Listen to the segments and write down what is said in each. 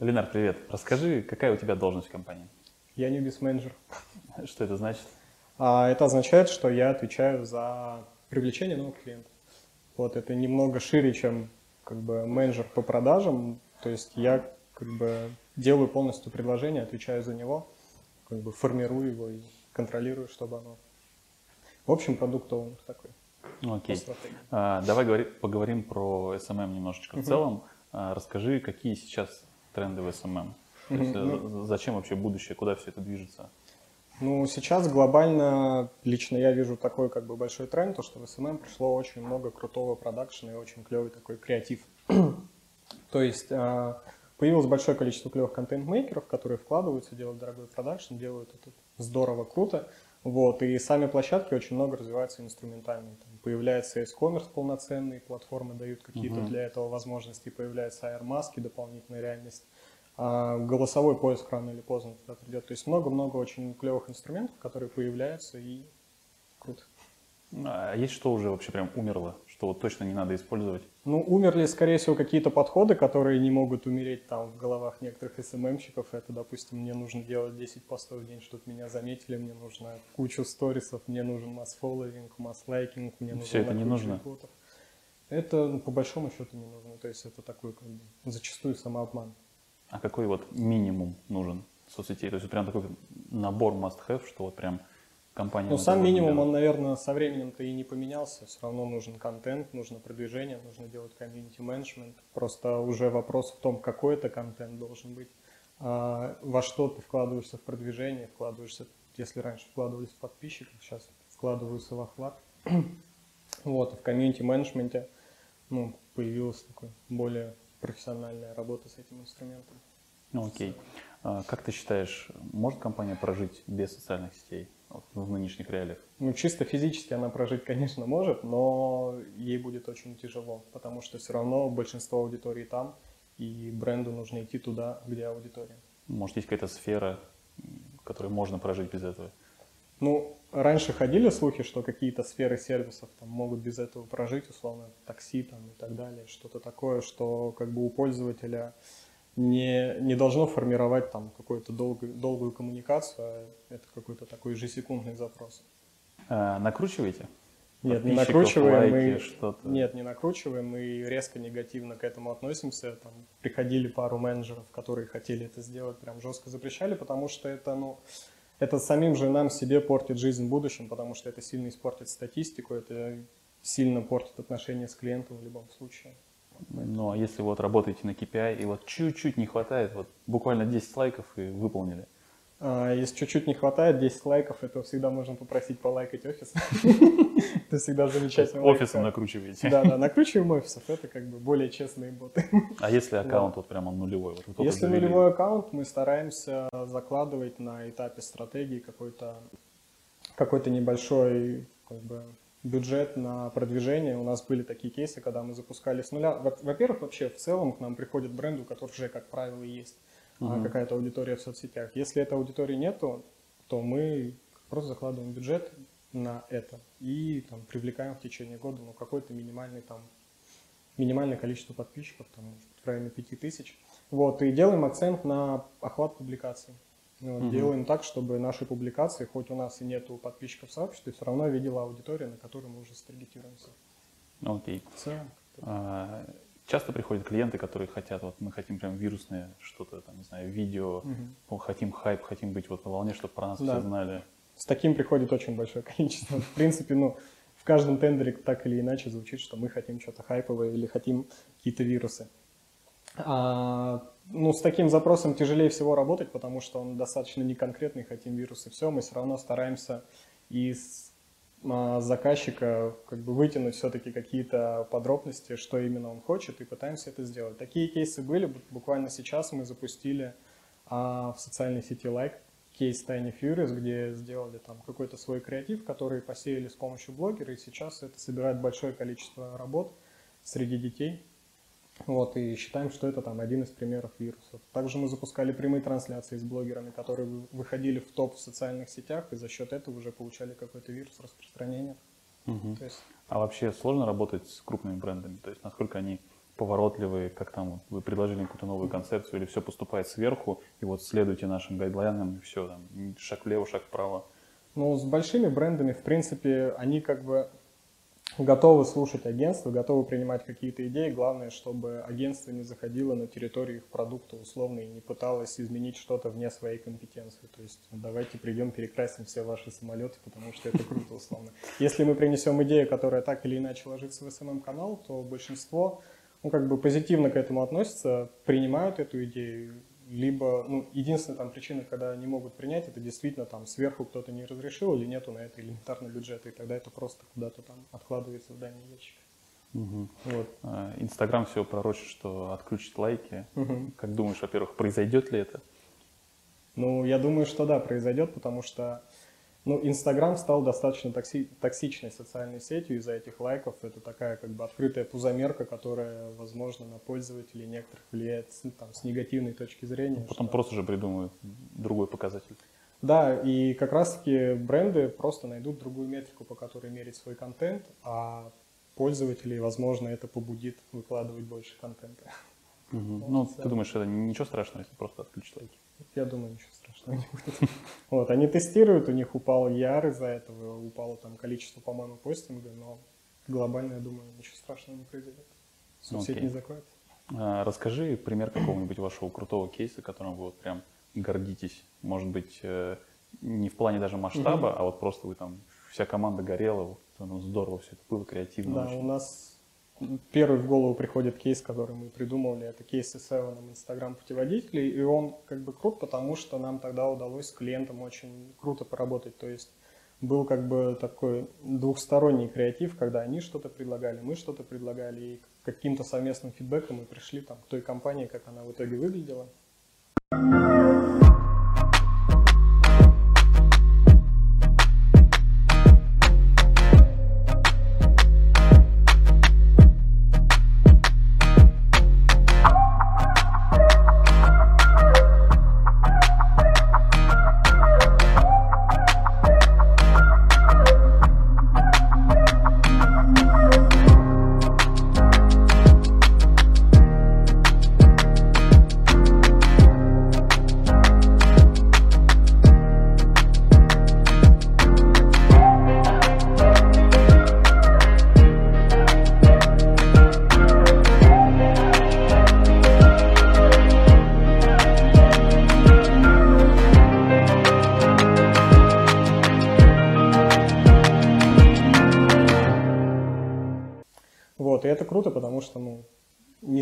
Ленар, привет. Расскажи, какая у тебя должность в компании? Я не менеджер. Что это значит? А, это означает, что я отвечаю за привлечение новых клиентов. Вот это немного шире, чем как бы менеджер по продажам. То есть я как бы делаю полностью предложение, отвечаю за него, как бы формирую его и контролирую, чтобы оно. В общем, продукт такой. Ну, окей. А, давай говори, поговорим про SMM немножечко. В целом, а, расскажи, какие сейчас тренды в. То есть, ну, зачем вообще будущее, куда все это движется? Ну, сейчас глобально, лично я вижу такой как бы большой тренд, то, что в SMM пришло очень много крутого продакшена и очень клевый такой креатив. то есть а, появилось большое количество клевых контент-мейкеров, которые вкладываются, делают дорогой продакшн, делают это здорово, круто. Вот, и сами площадки очень много развиваются инструментально. Там появляется e-commerce полноценные, платформы дают какие-то uh-huh. для этого возможности, появляются AR-маски, дополнительная реальность. А голосовой поиск рано или поздно туда придет. То есть много-много очень клевых инструментов, которые появляются и круто. А есть что уже вообще прям умерло, что вот точно не надо использовать? Ну, умерли, скорее всего, какие-то подходы, которые не могут умереть там в головах некоторых СММщиков. Это, допустим, мне нужно делать 10 постов в день, чтобы меня заметили, мне нужно кучу сторисов, мне нужен масс-фолловинг, масс-лайкинг, мне нужно... Все это не нужно? Рекрутов. Это, ну, по большому счету, не нужно. То есть это такой, как бы, зачастую самообман. А какой вот минимум нужен соцсетей? То есть прям такой набор must-have, что вот прям компания... Ну, сам минимум, делать. он, наверное, со временем-то и не поменялся. Все равно нужен контент, нужно продвижение, нужно делать комьюнити менеджмент. Просто уже вопрос в том, какой это контент должен быть. А во что ты вкладываешься в продвижение, вкладываешься, если раньше вкладывались в подписчиков, сейчас вкладываются в охват. вот, в комьюнити менеджменте ну, появилась такая более профессиональная работа с этим инструментом. Ну, окей. А как ты считаешь, может компания прожить без социальных сетей? В нынешних реалиях? Ну, чисто физически она прожить, конечно, может, но ей будет очень тяжело, потому что все равно большинство аудитории там, и бренду нужно идти туда, где аудитория. Может, есть какая-то сфера, которой можно прожить без этого? Ну, раньше ходили слухи, что какие-то сферы сервисов там могут без этого прожить, условно, такси там и так далее, что-то такое, что как бы у пользователя не, не должно формировать там какую-то долгую, долгую коммуникацию, а это какой-то такой ежесекундный запрос. А, накручиваете? Нет, не накручиваем. Лайки, мы, нет, не накручиваем. Мы резко негативно к этому относимся. Там приходили пару менеджеров, которые хотели это сделать, прям жестко запрещали, потому что это, ну, это самим же нам себе портит жизнь в будущем, потому что это сильно испортит статистику, это сильно портит отношения с клиентом в любом случае. Ну, а если вот работаете на KPI и вот чуть-чуть не хватает, вот буквально 10 лайков и выполнили? А, если чуть-чуть не хватает, 10 лайков, это всегда можно попросить полайкать офис. Это всегда замечательно. Офисом накручиваете. Да, да, накручиваем офисов, это как бы более честные боты. А если аккаунт вот прямо нулевой? Если нулевой аккаунт, мы стараемся закладывать на этапе стратегии какой-то какой-то небольшой как бы, бюджет на продвижение. У нас были такие кейсы, когда мы запускали с нуля. Во-первых, вообще в целом к нам приходит бренд, у которых уже, как правило, есть угу. какая-то аудитория в соцсетях. Если этой аудитории нету, то мы просто закладываем бюджет на это и там, привлекаем в течение года ну, какое-то минимальный там минимальное количество подписчиков, там, может, в районе 5000. Вот, и делаем акцент на охват публикаций. Вот, угу. Делаем так, чтобы наши публикации, хоть у нас и нету подписчиков в сообществе, все равно видела аудитория, на которую мы уже старгетируемся. Окей. Okay. А, часто приходят клиенты, которые хотят, вот мы хотим прям вирусное что-то, там, не знаю, видео, угу. хотим хайп, хотим быть вот на волне, чтобы про нас да. все знали. С таким приходит очень большое количество. В принципе, ну, в каждом тендере так или иначе звучит, что мы хотим что-то хайповое или хотим какие-то вирусы. А, ну, с таким запросом тяжелее всего работать, потому что он достаточно неконкретный, хотим вирусы, все, мы все равно стараемся из а, заказчика как бы вытянуть все-таки какие-то подробности, что именно он хочет, и пытаемся это сделать. Такие кейсы были, буквально сейчас мы запустили а, в социальной сети Like кейс Tiny Furious, где сделали там какой-то свой креатив, который посеяли с помощью блогера, и сейчас это собирает большое количество работ среди детей, вот, и считаем, что это там один из примеров вирусов. Также мы запускали прямые трансляции с блогерами, которые выходили в топ в социальных сетях, и за счет этого уже получали какой-то вирус распространения. Угу. есть... А вообще сложно работать с крупными брендами? То есть насколько они поворотливые, как там вы предложили какую-то новую концепцию, или все поступает сверху, и вот следуйте нашим гайдлайнам, и все, там, шаг влево, шаг вправо. Ну, с большими брендами, в принципе, они как бы готовы слушать агентство, готовы принимать какие-то идеи. Главное, чтобы агентство не заходило на территорию их продукта условно и не пыталось изменить что-то вне своей компетенции. То есть ну, давайте придем, перекрасим все ваши самолеты, потому что это круто условно. Если мы принесем идею, которая так или иначе ложится в SMM-канал, то большинство ну, как бы позитивно к этому относятся, принимают эту идею, либо, ну, единственная там причина, когда они могут принять, это действительно там сверху кто-то не разрешил или нету на это элементарно бюджета, и тогда это просто куда-то там откладывается в дальний ящик. Угу. Вот. А, Инстаграм все пророчит, что отключит лайки. Угу. Как думаешь, во-первых, произойдет ли это? Ну, я думаю, что да, произойдет, потому что ну, Инстаграм стал достаточно токси токсичной социальной сетью из-за этих лайков. Это такая как бы открытая пузомерка, которая, возможно, на пользователей некоторых влияет там, с негативной точки зрения. Потом что... просто же придумают другой показатель. Да, и как раз-таки бренды просто найдут другую метрику, по которой мерить свой контент, а пользователей, возможно, это побудит выкладывать больше контента. Угу. Вот, ну, да. ты думаешь, это ничего страшного, если просто отключить лайки? Я думаю, ничего страшного не будет. Вот, они тестируют, у них упал яр из-за этого, упало там количество, по-моему, постинга, но глобально, я думаю, ничего страшного не произойдет. Соцсеть не закроется. А, расскажи пример какого-нибудь вашего крутого кейса, которым вы вот прям гордитесь. Может быть, э, не в плане даже масштаба, а вот просто вы там, вся команда горела, вот, ну, здорово все это было, креативно. Да, очень. у нас первый в голову приходит кейс, который мы придумали, это кейс с Эваном Инстаграм путеводителей, и он как бы крут, потому что нам тогда удалось с клиентом очень круто поработать, то есть был как бы такой двухсторонний креатив, когда они что-то предлагали, мы что-то предлагали, и каким-то совместным фидбэком мы пришли там, к той компании, как она в итоге выглядела.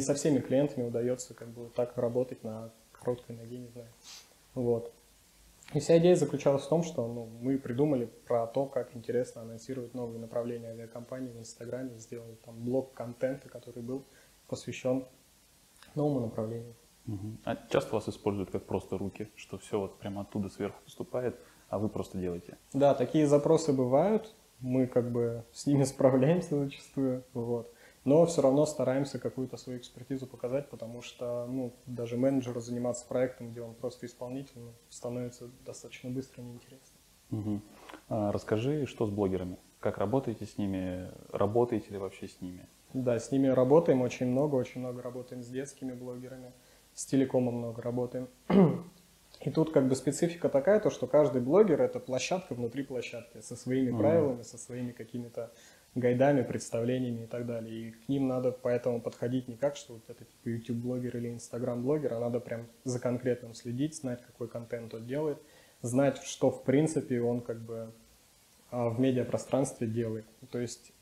Со всеми клиентами удается как бы так работать на короткой ноге, не знаю. Вот. И вся идея заключалась в том, что ну, мы придумали про то, как интересно анонсировать новые направления авиакомпании в Инстаграме, сделали там блок контента, который был посвящен новому направлению. Угу. А часто вас используют как просто руки, что все вот прямо оттуда сверху поступает, а вы просто делаете? Да, такие запросы бывают, мы как бы с ними справляемся зачастую, вот но все равно стараемся какую-то свою экспертизу показать, потому что ну, даже менеджеру заниматься проектом, где он просто исполнитель, ну, становится достаточно быстро неинтересно. Угу. А, расскажи, что с блогерами? Как работаете с ними? Работаете ли вообще с ними? Да, с ними работаем очень много, очень много работаем с детскими блогерами, с телекомом много работаем. И тут как бы специфика такая, то что каждый блогер это площадка внутри площадки со своими правилами, со своими какими-то гайдами, представлениями и так далее. И к ним надо поэтому подходить не как, что вот это типа YouTube-блогер или Instagram-блогер, а надо прям за конкретным следить, знать, какой контент он делает, знать, что в принципе он как бы а, в медиапространстве делает. То есть,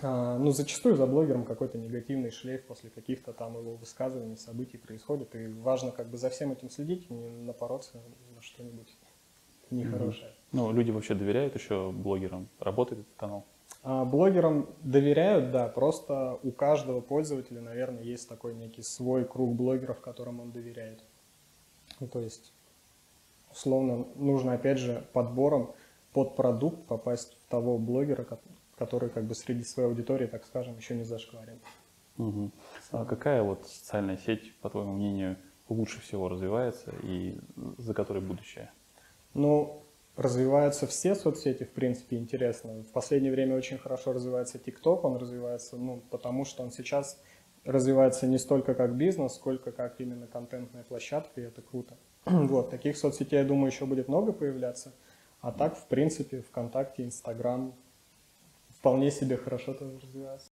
а, ну, зачастую за блогером какой-то негативный шлейф после каких-то там его высказываний, событий происходит, и важно как бы за всем этим следить, не напороться на что-нибудь нехорошее. Mm-hmm. Ну, люди вообще доверяют еще блогерам? Работает этот канал? А, блогерам доверяют, да, просто у каждого пользователя, наверное, есть такой некий свой круг блогеров, которым он доверяет. Ну, то есть, условно, нужно, опять же, подбором под продукт попасть в того блогера, который как бы среди своей аудитории, так скажем, еще не зашкварен. Угу. А какая вот социальная сеть, по твоему мнению, лучше всего развивается и за которой будущее? Ну, развиваются все соцсети, в принципе, интересно. В последнее время очень хорошо развивается TikTok, он развивается, ну, потому что он сейчас развивается не столько как бизнес, сколько как именно контентная площадка, и это круто. Вот, таких соцсетей, я думаю, еще будет много появляться. А так, в принципе, ВКонтакте, Инстаграм вполне себе хорошо тоже развиваются.